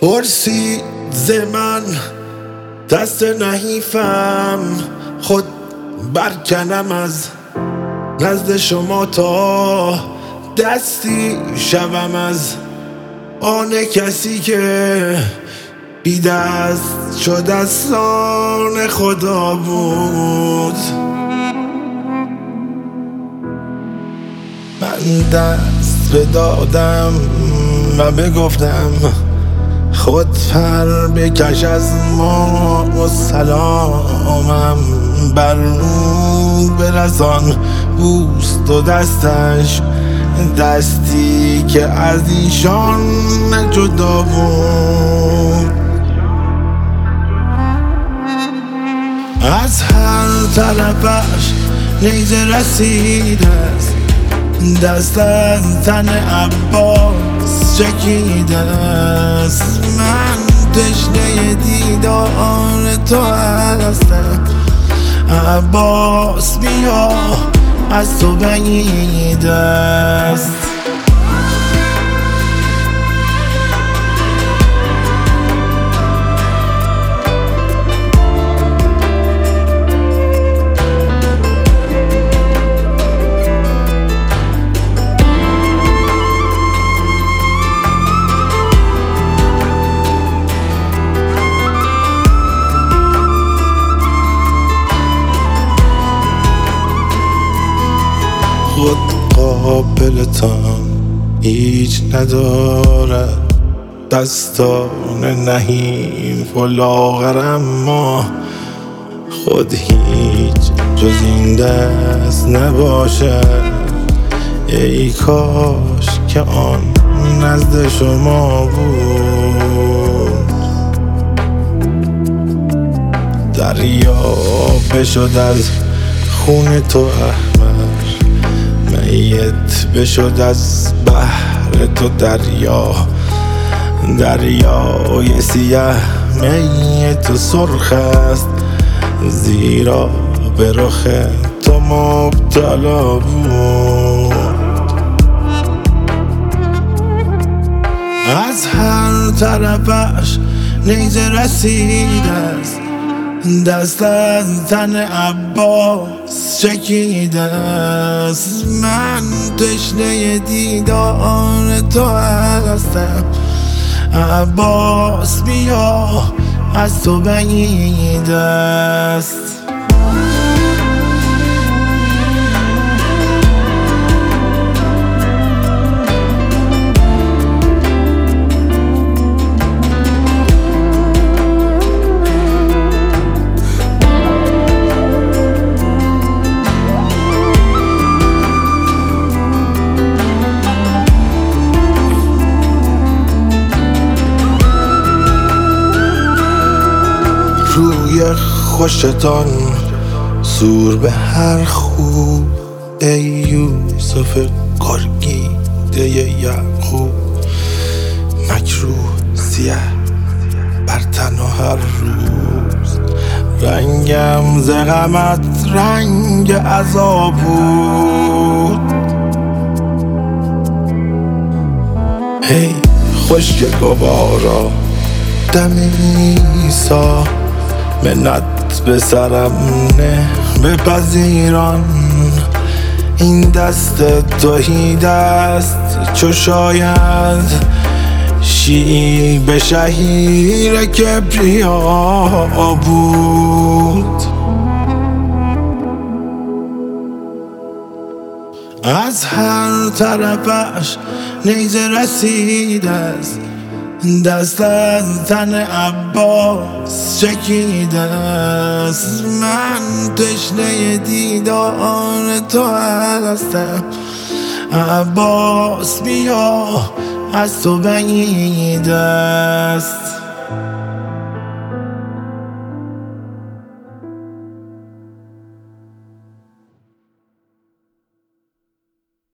پرسید ز من دست نحیفم خود برکنم از نزد شما تا دستی شوم از آن کسی که بی دست شد از خدا بود. دست بدادم و بگفتم خود پر بکش از ما و سلامم بر او برسان بوست و دستش دستی که از ایشان جدا بود. از هر طرفش نیزه رسید است. دست از تن عباس چکیده است. من تشنه دیدار تو هستم. عباس بیا از تو بعید است. خود قابلتان هیچ ندارد. دستان نحیف و لاغر اما خود هیچ جز این دست نباشد. ای کاش که آن نزد شما بود. دریا بشد از خون تو احمر. میت بشد از بحر تو دریا دریای سیه می تو سرخ است. زیرا به رخ تو مبتلا بود. از هر طرفش نیزه رسید است. دست از تن عباس چکیده است. من تشنه دیدار تو هستم. عباس بیا از تو بعید است. روی خوشتان سور به هر خوب. ای یوسف گرگیده یعقوب مکروه سیه بر تن و هر روز. رنگم ز غمت رنگ عذاب بود. ای خشک گوارا دم عیسی منت به سرم نه بپذیران این دست توهی دست چو شاید شیعی به شهیر کبریا بود. از هر طرفش نیزه رسید است. دست از تن عباس چکیده است. من تشنه دیدار تو هستم. عباس بیا از تو بعید است.